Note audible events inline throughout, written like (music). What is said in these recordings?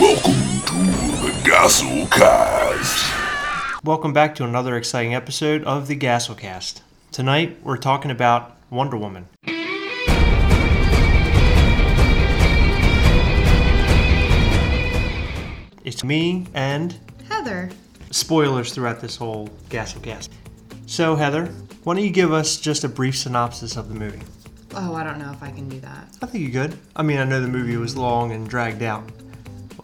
Welcome to the Gastle Cast. Welcome back to another exciting episode of the Gastle Cast. Tonight we're talking about Wonder Woman. It's me and Heather. spoilers throughout this whole Gastle Cast. So, Heather, why don't you give us just a brief synopsis of the movie? Oh, I don't know if I can do that. I think you could. I mean, I know the movie was long and dragged out,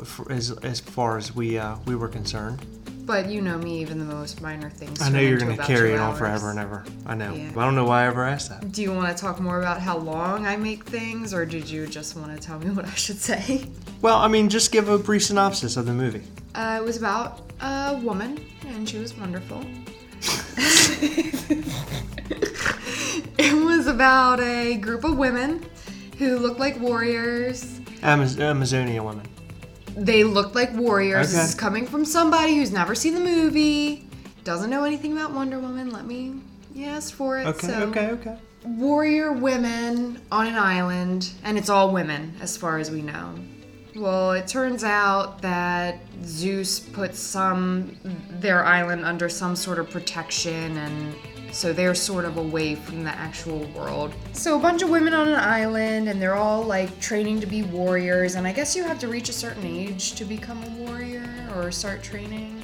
for- as as far as we uh, we were concerned. But you know me, even the most minor things. I know you're going to carry it on forever and ever. I know. Yeah. I don't know why I ever asked that. Do you want to talk more about how long I make things, or did you just want to tell me (laughs) what I should say? Well, I mean, just give a brief synopsis of the movie. Uh, it was about a woman, and she was wonderful. (laughs) it was about a group of women who looked like warriors. Amaz- Amazonia women. They looked like warriors. Okay. This is coming from somebody who's never seen the movie, doesn't know anything about Wonder Woman. Let me yes for it. Okay, so, okay, okay. warrior women on an island, and it's all women as far as we know. Well, it turns out that Zeus put some their island under some sort of protection and so they're sort of away from the actual world. So a bunch of women on an island and they're all like training to be warriors and I guess you have to reach a certain age to become a warrior or start training.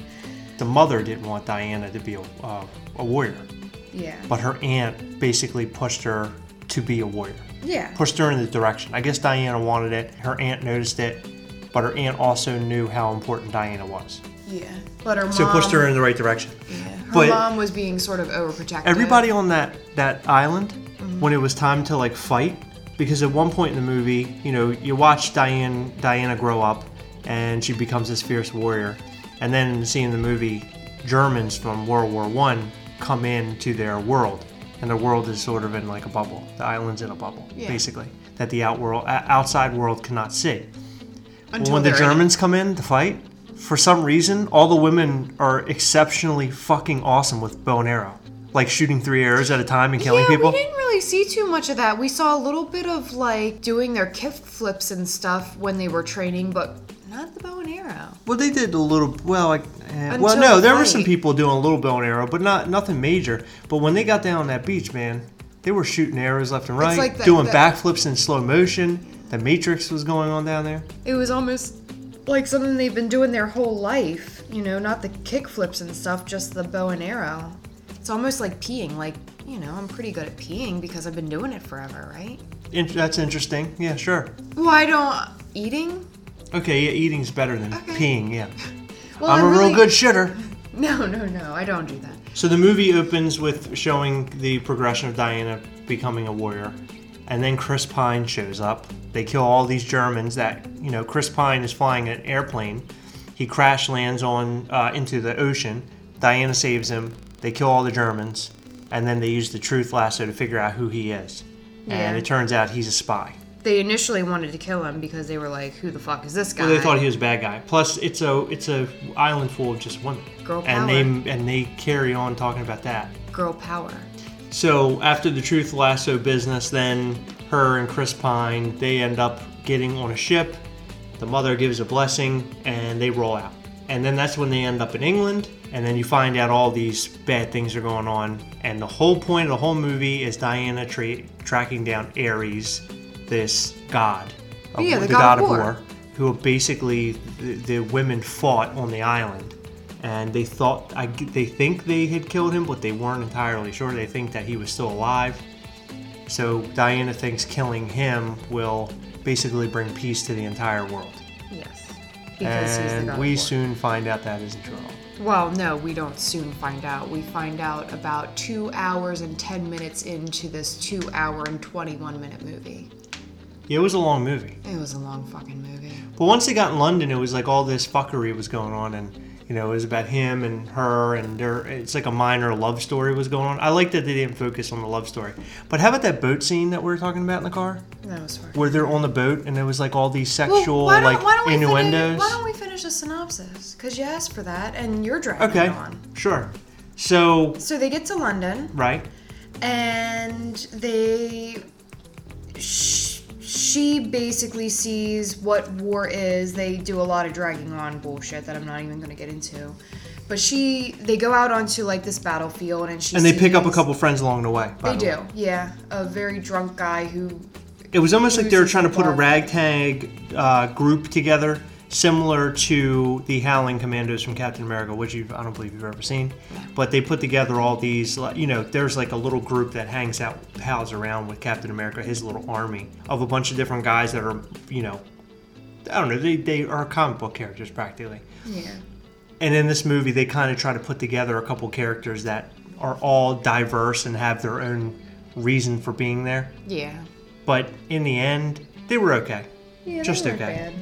The mother didn't want Diana to be a, uh, a warrior, Yeah. but her aunt basically pushed her to be a warrior. Yeah. Pushed her in the direction. I guess Diana wanted it. Her aunt noticed it, but her aunt also knew how important Diana was. Yeah. But her mom So pushed her in the right direction. Yeah. Her But- mom was being sort of overprotective. Everybody on that that island, mm-hmm. when it was time to like fight, because at one point in the movie, you know, you watch Diane Diana grow up, and she becomes this fierce warrior, and then in the scene in the movie, Germans from World War One come into their world, and the world is sort of in like a bubble. The island's in a bubble, Yeah. basically, that the out world, outside world cannot see. Until when the they're in. Germans come in to fight, for some reason, all the women are exceptionally fucking awesome with bow and arrow. Like shooting three arrows at a time and killing yeah, people. we didn't really see too much of that. We saw a little bit of like doing their kick flips and stuff when they were training, but not the bow and arrow. Well, they did a little. Well, like, eh, well, no, the there were some people doing a little bow and arrow, but not nothing major. But when they got down on that beach, man, they were shooting arrows left and right, like the- doing the- backflips in slow motion. The Matrix was going on down there. It was almost like something they've been doing their whole life. You know, not the kick flips and stuff, just the bow and arrow. It's almost like peeing. Like, you know, I'm pretty good at peeing because I've been doing it forever, right? In- that's interesting. Yeah, sure. Why don't eating? Okay, yeah, eating's better than Okay. peeing. Yeah, (laughs) Well, I'm I a real really- good shitter. (laughs) No, no, no. I don't do that. So the movie opens with showing the progression of Diana becoming a warrior, and then Chris Pine shows up. They kill all these Germans. That you know, Chris Pine is flying an airplane. He crash lands on uh, into the ocean. Diana saves him. They kill all the Germans, and then they use the truth lasso to figure out who he is. Yeah. And it turns out he's a spy. They initially wanted to kill him because they were like, "Who the fuck is this guy?" Well, they thought he was a bad guy. Plus, it's a it's a island full of just women, Girl power. and they and they carry on talking about that. girl power. So after the Truth Lasso business, then her and Chris Pine they end up getting on a ship. The mother gives a blessing, and they roll out. And then that's when they end up in England. And then you find out all these bad things are going on. And the whole point of the whole movie is Diana tra- tracking down Ares, this god, of, Yeah, uh, the god of war. who basically the, the women fought on the island and they thought I, they think they had killed him but they weren't entirely sure they think that he was still alive so diana thinks killing him will basically bring peace to the entire world Yes. Because he's the and we soon find out that isn't true Well, no, we don't soon find out. We find out about two hours and ten minutes into this two hour and twenty-one minute movie. yeah, it was a long movie It was a long fucking movie. but once they got in london it was like all this fuckery was going on and you know it was about him and her and their it's like a minor love story was going on i like that they didn't focus on the love story but how about that boat scene that we were talking about in the car That was fun. where they're on the boat and there was like all these Well, sexual why like why don't innuendos. Finish, why don't we finish the synopsis? Because you asked for that, and you're dragging okay, it on. sure. So So they get to London, right, and they sh- she basically sees what war is. They do a lot of dragging on bullshit that I'm not even gonna get into. But she, they go out onto like this battlefield, and she And they pick up a couple friends along the way. by They the way. do, yeah. A very drunk guy who It was almost like they were Loses trying to put a plot. ragtag uh, group together, similar to the Howling Commandos from Captain America, which you I don't believe you've ever seen. But they put together all these, you know, there's like a little group that hangs out, pals around with Captain America, his little army of a bunch of different guys that are, you know, I don't know, they, they are comic book characters practically. Yeah. And in this movie, they kind of try to put together a couple characters that are all diverse and have their own reason for being there. Yeah. But in the end, they were okay. Yeah, Just okay.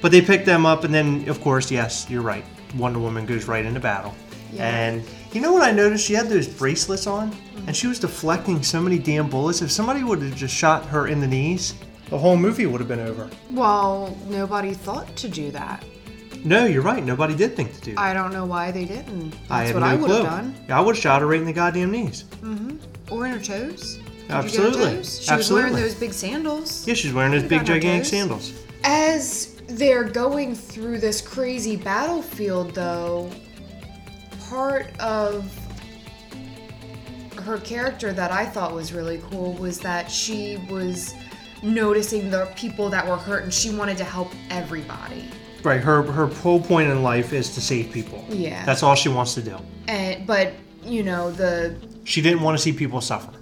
But they picked them up, and then, of course, yes, you're right. Wonder Woman goes right into battle. Yeah. And you know what I noticed? She had those bracelets on, and she was deflecting so many damn bullets. If somebody would have just shot her in the knees, the whole movie would have been over. Well, nobody thought to do that. No, you're right. Nobody did think to do that. I don't know why they didn't. That's I had what no I would clue. have done. Yeah, I would have shot her right in the goddamn knees. Mm-hmm. Or in her toes. Did You Absolutely. get her toes? She was Absolutely. wearing those big sandals. Yeah, she's wearing those Could've big, gotten her gigantic toes. sandals. As they're going through this crazy battlefield, though, part of her character that I thought was really cool was that she was noticing the people that were hurt and she wanted to help everybody. Right. Her her whole point in life is to save people. Yeah. That's all she wants to do. And but you know the She didn't want to see people suffer.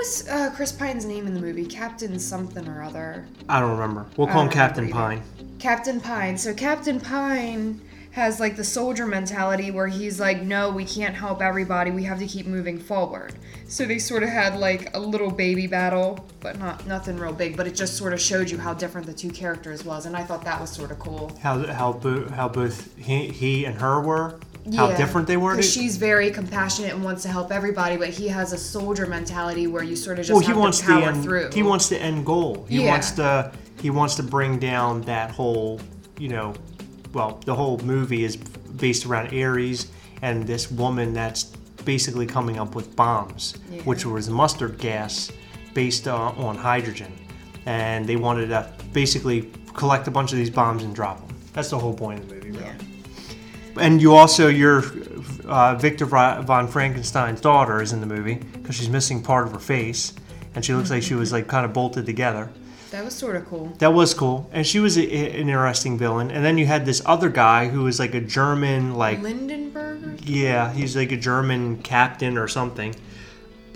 Was uh, Chris Pine's name in the movie? Captain something or other. I don't remember. We'll call him Captain. Pine. Captain Pine. So Captain Pine has like the soldier mentality where he's like, no, we can't help everybody. We have to keep moving forward. So they sort of had like a little baby battle, but not nothing real big. But it just sort of showed you how different the two characters was, and I thought that was sort of cool. How how bo- how both he, he and her were. How different they were. Because she's very compassionate and wants to help everybody, but he has a soldier mentality where you sort of just well, he wants to the power end. through. He wants the end goal. He Yeah. wants to he wants to bring down that whole you know, well, the whole movie is based around Ares and this woman that's basically coming up with bombs, Yeah. which was mustard gas based uh, on hydrogen, and they wanted to basically collect a bunch of these bombs and drop them. That's the whole point of the movie, really. And you also, your uh, Victor von Frankenstein's daughter is in the movie because she's missing part of her face, and she looks like she was like kind of bolted together. That was sort of cool. That was cool, and she was a, a- an interesting villain. And then you had this other guy who was like a German, like Lindenberg? yeah, he's like a German captain or something,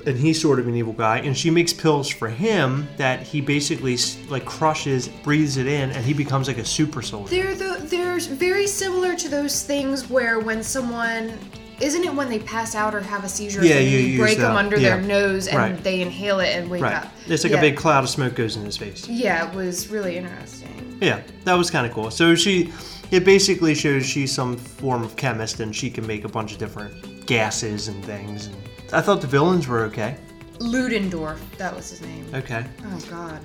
and he's sort of an evil guy. And she makes pills for him that he basically like crushes, breathes it in, and he becomes like a super soldier. They're the they're very similar to those things where when someone isn't it when they pass out or have a seizure? Yeah, you you break them the- under yeah, their nose and right. they inhale it and wake Right, up. it's like Yeah. a big cloud of smoke goes in his face. Yeah, it was really interesting. Yeah, that was kind of cool. So she, it basically shows she's some form of chemist and she can make a bunch of different gases and things. And I thought the villains were okay. Ludendorff, that was his name. Okay. Oh God.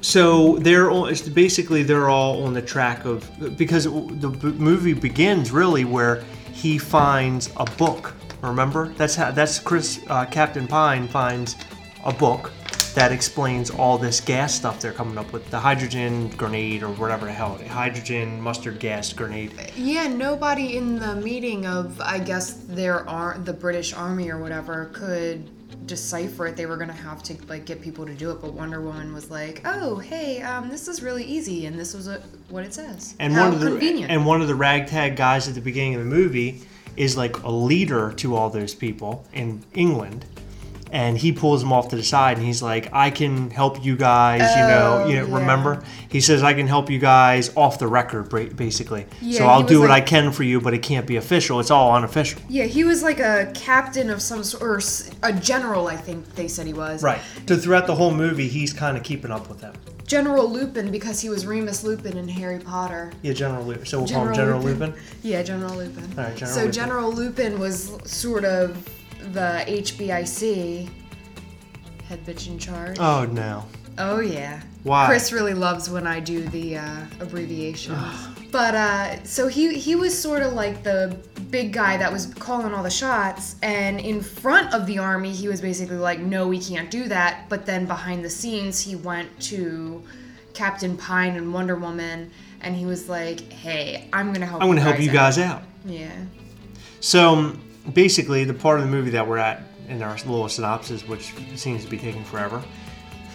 So they're all, it's basically they're all on the track of because the b- movie begins really where he finds a book. Remember? That's how that's Chris uh, Captain Pine finds a book that explains all this gas stuff they're coming up with the hydrogen grenade or whatever the hell hydrogen mustard gas grenade. Yeah, nobody in the meeting of I guess there are the British Army or whatever could decipher it. They were gonna have to like get people to do it, but Wonder Woman was like, "Oh, hey, um, this is really easy, and this was a, what it says." And How one of the convenient. and one of the ragtag guys at the beginning of the movie is like a leader to all those people in England. And he pulls them off to the side and he's like, I can help you guys, you know, Oh, you know, yeah. remember? He says, I can help you guys off the record, basically. Yeah, so I'll do what I can for you, but it can't be official. It's all unofficial. yeah, he was like a captain of some sort, or a general, I think they said he was. Right. So throughout the whole movie, he's kind of keeping up with them. General Lupin because he was Remus Lupin in Harry Potter. Yeah, General Lupin. So we'll call him General Lupin. Yeah, General Lupin. All right, General so Lupin. General Lupin was sort of the HBIC head bitch in charge. Oh, no. Oh yeah. Why? Chris really loves when I do the uh, abbreviations. (sighs) but uh, so he he was sort of like the big guy that was calling all the shots. And in front of the army, he was basically like, no, we can't do that. But then behind the scenes, he went to Captain Pine and Wonder Woman and he was like, hey, I'm going to help I'm going to help you out." guys out. Yeah. So basically, the part of the movie that we're at in our little synopsis, which seems to be taking forever,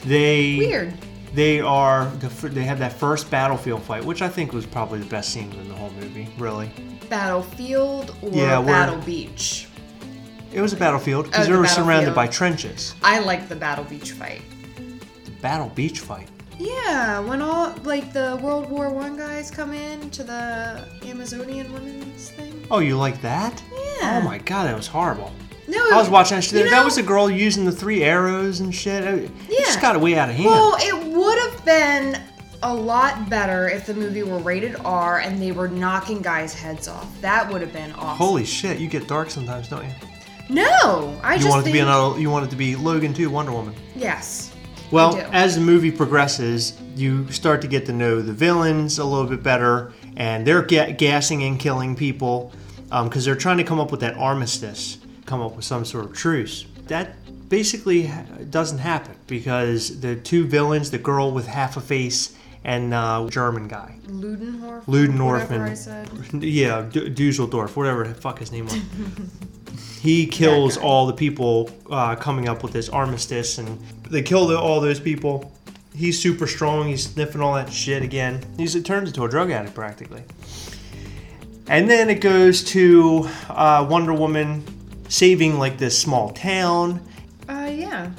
they Weird. They are the, they have that first battlefield fight, which I think was probably the best scene in the whole movie. Really, Battlefield or Yeah, Battle Beach? it was a battlefield Oh, because they the were surrounded by trenches. I like the Battle Beach fight. The battle beach fight. Yeah, when all like the World War One guys come in to the Amazonian women's thing. Oh, you like that? Yeah. Oh my god, that was horrible. No, I was watching that shit. you that was a girl using the three arrows and shit. It Yeah. just got a way out of hand. Well, it would have been a lot better if the movie were rated R and they were knocking guys' heads off. That would have been awesome. Holy shit, you get dark sometimes, don't you? no, I You just want it to be think another. You want it to be Logan too, Wonder Woman. yes. Well, as the movie progresses, you start to get to know the villains a little bit better, and they're ga- gassing and killing people because they're trying to come up with that armistice, come up with some sort of truce. That basically doesn't happen because the two villains, the girl with half a face and uh, German guy, Ludendorff. Ludendorff and I said. (laughs) yeah, D- Dusseldorf, whatever the fuck his name was. he kills all the people uh, coming up with this armistice, and they kill the, all those people. He's super strong. He's sniffing all that shit again. He's it turns into a drug addict practically. And then it goes to uh, Wonder Woman saving like this small town. Uh, yeah.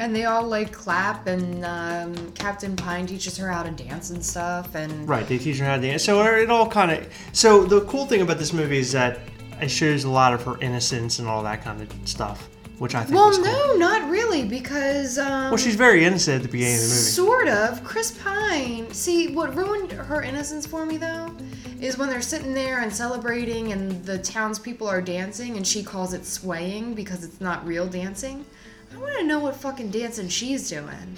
And they all like clap, and um, Captain Pine teaches her how to dance and stuff. And Right, they teach her how to dance. So it all kind of. So the cool thing about this movie is that it shows a lot of her innocence and all that kind of stuff, which I think well, was cool. no, not really, because um, Well, she's very innocent at the beginning of the movie. Sort of. Chris Pine. See, what ruined her innocence for me though is when they're sitting there and celebrating and the townspeople are dancing and she calls it swaying because it's not real dancing. I want to know what fucking dancing she's doing.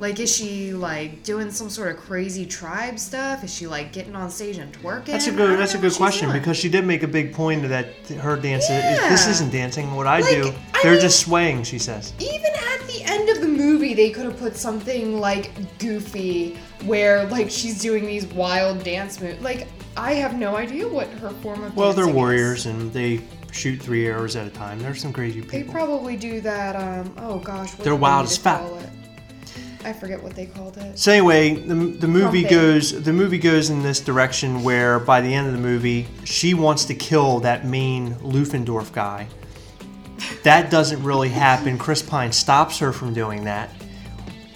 Like, is she like doing some sort of crazy tribe stuff? Is she like getting on stage and twerking? That's a I good. That's a good question because she did make a big point that. Her dance. is This isn't dancing. What I Like, do, they're mean- just swaying. She says. even at the end of the movie they could have put something like goofy where like she's doing these wild dance moves like i have no idea what her form of Well, they're dancing is. warriors and they shoot three arrows at a time. There's some crazy people. they probably do that um oh gosh what They're wild as fuck. I forget what they called it So anyway, the, the movie goes the movie goes in this direction where by the end of the movie, she wants to kill that main Ludendorff guy. That doesn't really happen. Chris Pine stops her from doing that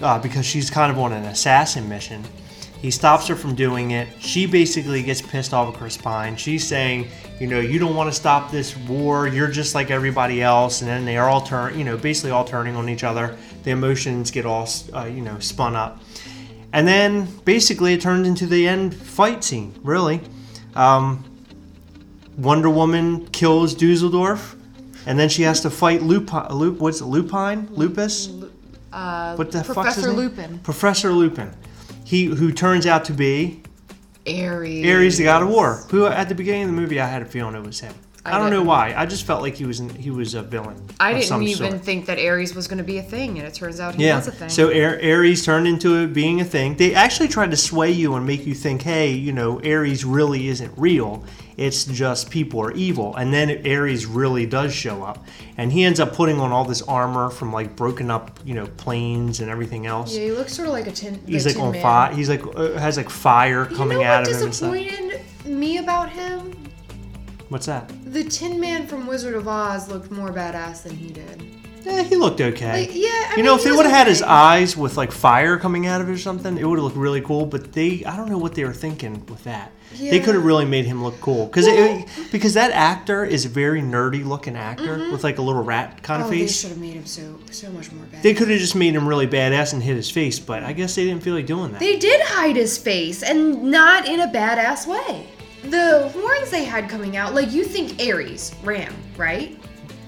uh, because she's kind of on an assassin mission. He stops her from doing it. She basically gets pissed off at Chris Pine. She's saying, you know, you don't want to stop this war. You're just like everybody else. And then they are all turn, you know, basically all turning on each other. The emotions get all, uh, you know, spun up. And then basically it turns into the end fight scene, really. Um, Wonder Woman kills Dusseldorf, and then she has to fight Lupine. Lup, what's it, Lupine? Lupus? uh What the fuck's his professor name? lupin Professor Lupin. He who turns out to be aries Ares, the God of War. Who at the beginning of the movie I had a feeling it was him. I, I don't know why. I just felt like he was in, he was a villain. i didn't even sort. think that Ares was going to be a thing and it turns out he Yeah. was a thing So Ar- Ares turned into it being a thing. They actually tried to sway you and make you think, hey, you know, Ares really isn't real. It's just people are evil. And then Ares really does show up, and he ends up putting on all this armor from like broken up, you know, planes and everything else. yeah he looks sort of like a tin He's like Tin on fire. He's like uh, has like fire coming you know out what of him and stuff. disappointed me about him What's that? The Tin Man from Wizard of Oz looked more badass than he did. Yeah, he looked okay. Like, yeah, I you mean, know, if he they was would have had his okay. eyes with like fire coming out of it or something, it would have looked really cool. But they, I don't know what they were thinking with that. They Yeah. could have really made him look cool because Well- because that actor is a very nerdy looking actor with like a little rat kind of Mm-hmm. Oh, they face. should have made him so so much more badass. They could have just made him really badass and hit his face, but I guess they didn't feel like doing that. They did hide his face, and not in a badass way. The horns they had coming out, like you think Aries, Ram, right?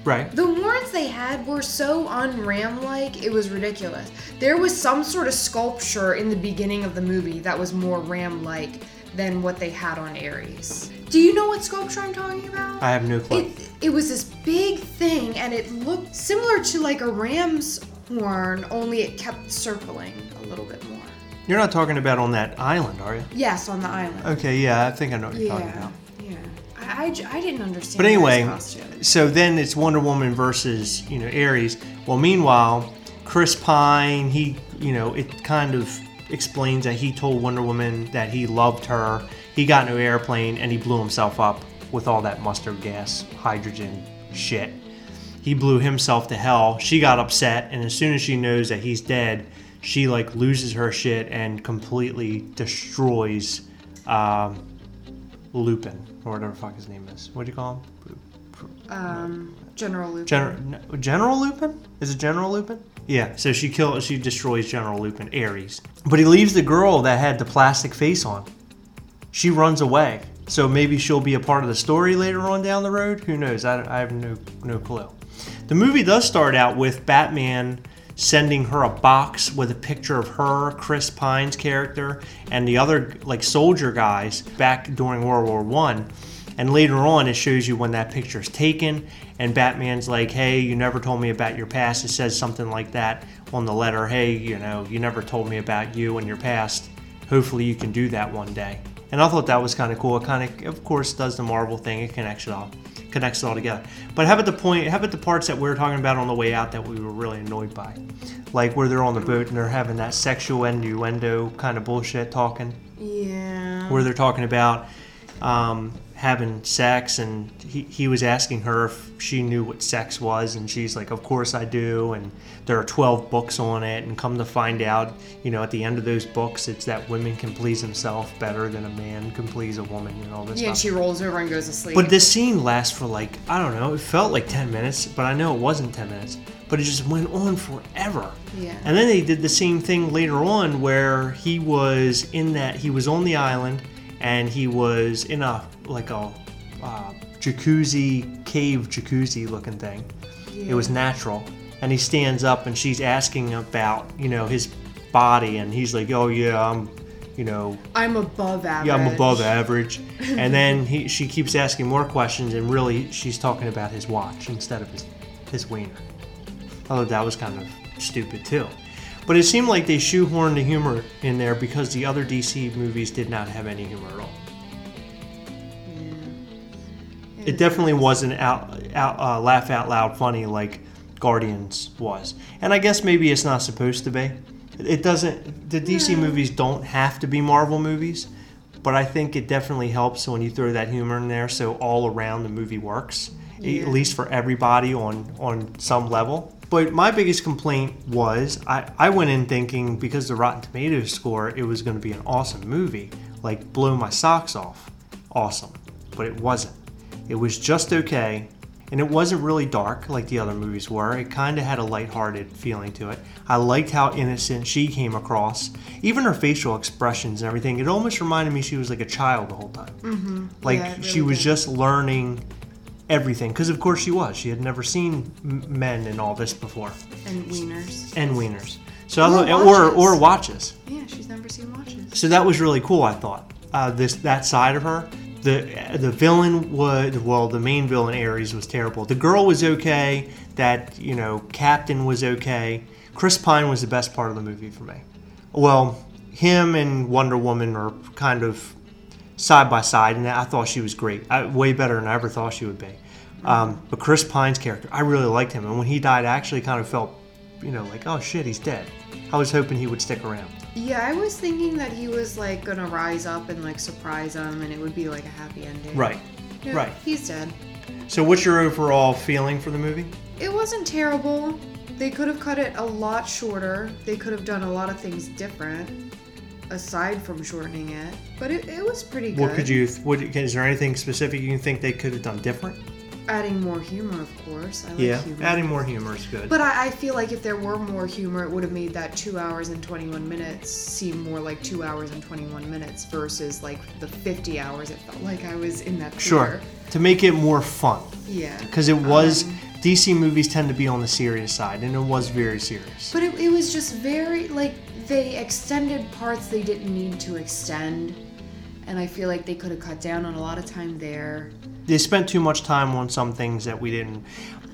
right? The horns they had were so un-Ram like, it was ridiculous. There was some sort of sculpture in the beginning of the movie that was more Ram like than what they had on Aries. Do you know what sculpture I'm talking about? I have no clue. It, it was this big thing and it looked similar to like a ram's horn, only it kept circling a little bit more. You're not talking about on that island, are you? Yes, on the island. Okay, yeah, I think I know what you're talking about. yeah. about. Yeah. I didn't understand. But anyway, so then it's Wonder Woman versus you know Ares. Well, meanwhile, Chris Pine, he you know it kind of explains that he told Wonder Woman that he loved her. He got in an airplane and he blew himself up with all that mustard gas, hydrogen shit. He blew himself to hell. She got upset, and as soon as she knows that he's dead, she like loses her shit and completely destroys um, Lupin or whatever the fuck his name is. What do you call him? um, General Lupin. General no, General Lupin? Is it General Lupin? Yeah. So she kills. She destroys General Lupin, Ares. But he leaves the girl that had the plastic face on. She runs away. So maybe she'll be a part of the story later on down the road. Who knows? I, I have no no clue. The movie does start out with Batman sending her a box with a picture of her, Chris Pine's character, and the other like soldier guys back during World War One. And later on, it shows you when that picture is taken, and Batman's like, "Hey, you never told me about your past." It says something like that on the letter. Hey, you know, you never told me about you and your past. Hopefully, you can do that one day. And I thought that was kind of cool. It kind of, of course, does the Marvel thing. It connects it all, connects it all together. But how about the point? How about the parts that we were talking about on the way out that we were really annoyed by, like where they're on the boat and they're having that sexual innuendo kind of bullshit talking Yeah. where they're talking about um, having sex, and he, he was asking her if she knew what sex was, and she's like, "Of course I do." And there are twelve books on it, and come to find out, you know, at the end of those books, it's that women can please themselves better than a man can please a woman, and all this Yeah, and stuff. she rolls over and goes to sleep. But this scene lasts for like I don't know. It felt like ten minutes, but I know it wasn't ten minutes. But it just went on forever. Yeah. And then they did the same thing later on, where he was in that he was on the island, and he was in a like a uh, jacuzzi cave jacuzzi looking thing. It was natural, and he stands up, and she's asking about you know his body, and he's like, "Oh yeah, I'm." You know, I'm above average. yeah, I'm above average. (laughs) And then he, she keeps asking more questions, and really, she's talking about his watch instead of his, his wiener. Although that was kind of stupid too. But it seemed like they shoehorned the humor in there because the other DC movies did not have any humor at all. It definitely wasn't out, out uh, laugh out loud funny like Guardians was, and I guess maybe it's not supposed to be. It doesn't. The DC movies don't have to be Marvel movies, but I think it definitely helps when you throw that humor in there, so all around the movie works, Yeah. at least for everybody on on some level. But my biggest complaint was I, I went in thinking because the Rotten Tomatoes score it was going to be an awesome movie, like blow my socks off, awesome, but it wasn't. It was just okay, and it wasn't really dark like the other movies were. It kind of had a lighthearted feeling to it. I liked how innocent she came across, even her facial expressions and everything. It almost reminded me she was like a child the whole time. Mm-hmm. Like Yeah, it she was did. just learning everything, because of course she was. She had never seen m- men and all this before, And wieners. and wieners. So I Or thought, or watches. or watches. Yeah, she's never seen watches. So that was really cool. I thought uh, this that side of her. The the villain was well, the main villain Ares was terrible. The girl was okay. That you know, Captain was okay. Chris Pine was the best part of the movie for me. Well, him and Wonder Woman are kind of side by side, and I thought she was great. I, way better than I ever thought she would be. Um, but Chris Pine's character, I really liked him, and when he died, I actually kind of felt, you know, like oh shit, he's dead. I was hoping he would stick around. Yeah, I was thinking that he was like gonna rise up and like surprise them, and it would be like a happy ending. Right. Yeah, right. He's dead. So, what's your overall feeling for the movie? It wasn't terrible. They could have cut it a lot shorter. They could have done a lot of things different, aside from shortening it. But it, it was pretty good. What could you? What is there anything specific you think they could have done different? Adding more humor, of course. I like yeah, humor. adding more humor is good. But I, I feel like if there were more humor, it would have made that two hours and 21 minutes seem more like two hours and 21 minutes versus like the 50 hours it felt like I was in that theater. sure, to make it more fun, Yeah. because it was Um, DC movies tend to be on the serious side, and it was very serious. But it, it was just very, like, they extended parts they didn't need to extend. And I feel like they could have cut down on a lot of time there. they spent too much time on some things that we didn't.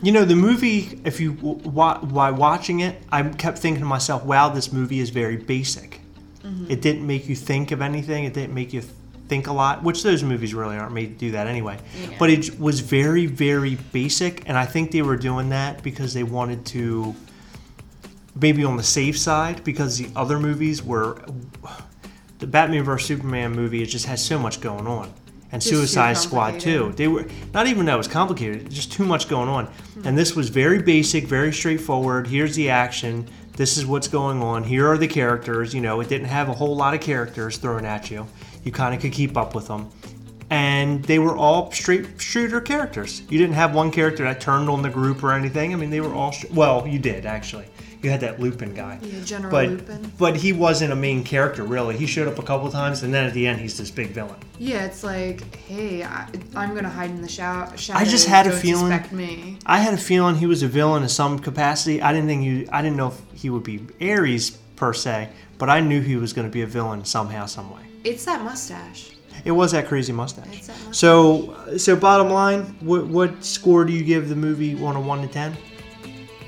You know, the movie. If you while watching it, I kept thinking to myself, "Wow, this movie is very basic. Mm-hmm. It didn't make you think of anything. It didn't make you think a lot, which those movies really aren't made to do that anyway. Yeah. But it was very, very basic, and I think they were doing that because they wanted to maybe on the safe side because the other movies were the Batman vs Superman movie. It just has so much going on, and Just too Suicide Squad too. They were not even that it was complicated. Just too much going on, hmm. and this was very basic, very straightforward. Here's the action. This is what's going on. Here are the characters. You know, it didn't have a whole lot of characters thrown at you. You kind of could keep up with them. And they were all straight shooter characters. You didn't have one character that turned on the group or anything. I mean, they were all. Well, you did actually. You had that Lupin guy. Yeah, General but, Lupin. But he wasn't a main character, really. He showed up a couple times, and then at the end, he's this big villain. Yeah, it's like, hey, I, I'm gonna hide in the shou- I just had a feeling- me. I had a feeling he was a villain in some capacity. I didn't think he. I didn't know if he would be Ares per se, but I knew he was going to be a villain somehow, some way. It's that mustache. It was that crazy mustache. It's that mustache. So, so bottom line, what what score do you give the movie on a oh one to ten?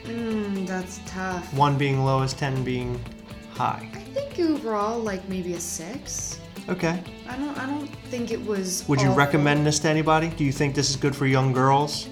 Mm, that's tough. One being lowest, ten being high. I think overall, like maybe a six. Okay. I don't. I don't think it was. Would you awful. recommend this to anybody? Do you think this is good for young girls?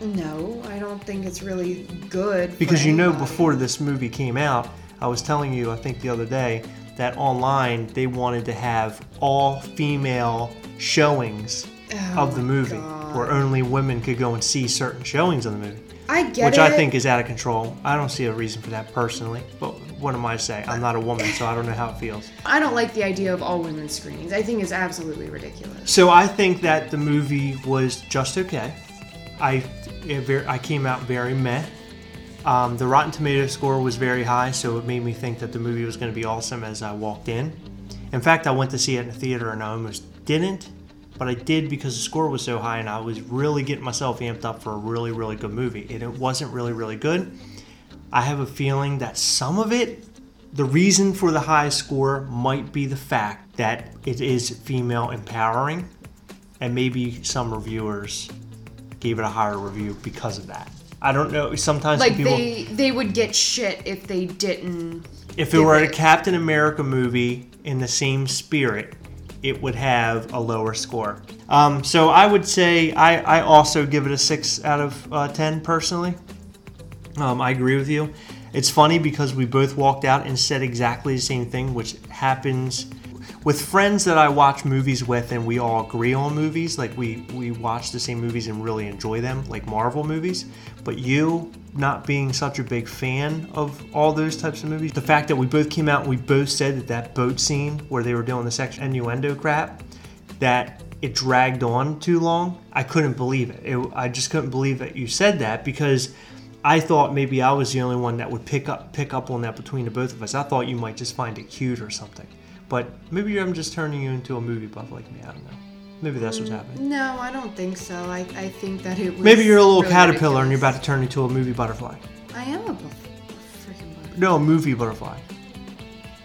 No, I don't think it's really good. Because you know, before this movie came out, I was telling you, I think the other day, that online they wanted to have all female showings Oh of the movie, God. where only women could go and see certain showings of the movie, I get which it. I think is out of control. I don't see a reason for that personally. But what am I to say? I'm not a woman, so I don't know how it feels. (laughs) I don't like the idea of all women screenings. I think it's absolutely ridiculous. So I think that the movie was just okay. I it I came out very meh. Um, the Rotten Tomato score was very high, so it made me think that the movie was going to be awesome as I walked in. In fact, I went to see it in the theater and I almost didn't, but I did because the score was so high and I was really getting myself amped up for a really, really good movie. And it wasn't really, really good. I have a feeling that some of it, the reason for the high score might be the fact that it is female empowering, and maybe some reviewers gave it a higher review because of that. I don't know. Sometimes Like people, they they would get shit if they didn't. if it were a Captain America movie in the same spirit, it would have a lower score. Um, so I would say I, I also give it a six out of uh, ten personally. Um, I agree with you. It's funny because we both walked out and said exactly the same thing, which happens with friends that I watch movies with, and we all agree on movies. Like we we watch the same movies and really enjoy them, like Marvel movies. But you not being such a big fan of all those types of movies, the fact that we both came out and we both said that that boat scene where they were doing the sexual innuendo crap, that it dragged on too long. I couldn't believe it. it. I just couldn't believe that you said that because I thought maybe I was the only one that would pick up pick up on that between the both of us. I thought you might just find it cute or something. But maybe I'm just turning you into a movie buff like me. I don't know. Maybe that's what's happening. Mm, no, I don't think so. I, I think that it was. Maybe you're a little really caterpillar and you're about to turn into a movie butterfly. I am a buff- freaking butterfly. No, a movie butterfly.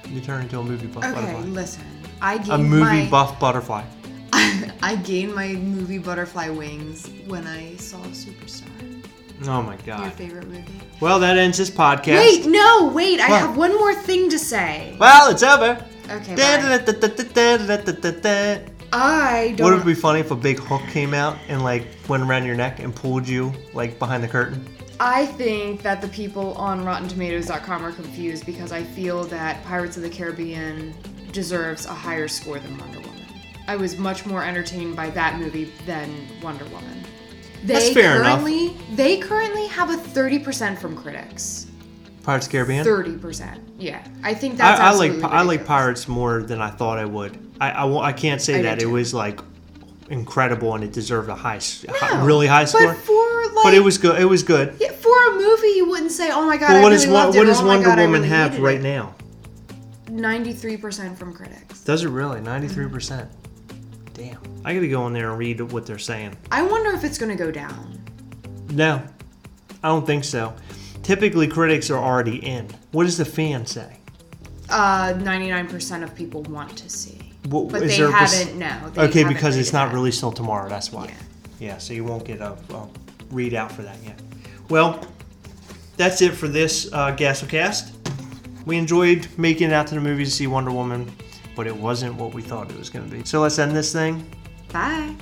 You turn into a movie buff Okay, butterfly. listen. I gained A movie my, buff butterfly. (laughs) I gained my movie butterfly wings when I saw Superstar. Oh my god. Your favorite movie. Well, that ends this podcast. Wait, no, wait. I have one more thing to say. Well, it's over. Okay, bye. I don't. Would it be funny if a big hook came out and like went around your neck and pulled you like behind the curtain? I think that the people on RottenTomatoes.com are confused because I feel that Pirates of the Caribbean deserves a higher score than Wonder Woman. I was much more entertained by that movie than Wonder Woman. They That's fair currently enough. they currently have a 30% from critics. Pirates of the Caribbean. 30%. Yeah. I think that's I, I like absolutely I like. Pirates more than I thought I would. I I, I can't say I that it was like incredible and it deserved a high, No, really high score. But for like But it was good. It was good. yeah, for a movie you wouldn't say, "Oh my god, I what really does loved what it. does oh Wonder God, Woman really have right it." now? 93% from critics. Does it really? Mm-hmm. Ninety three percent. Damn. I gotta go in there and read what they're saying. I wonder if it's going to go down. No, I don't think so. Typically, critics are already in. What does the fan say? Uh, 99% of people want to see. What, But they there a pers- haven't, no. they Okay, haven't because it's not that. released till tomorrow. That's why. Yeah. Yeah, so you won't get a, a readout for that yet. Well, that's it for this uh, Gastle Cast. We enjoyed making it out to the movies to see Wonder Woman, but it wasn't what we thought it was going to be. So let's end this thing. Bye.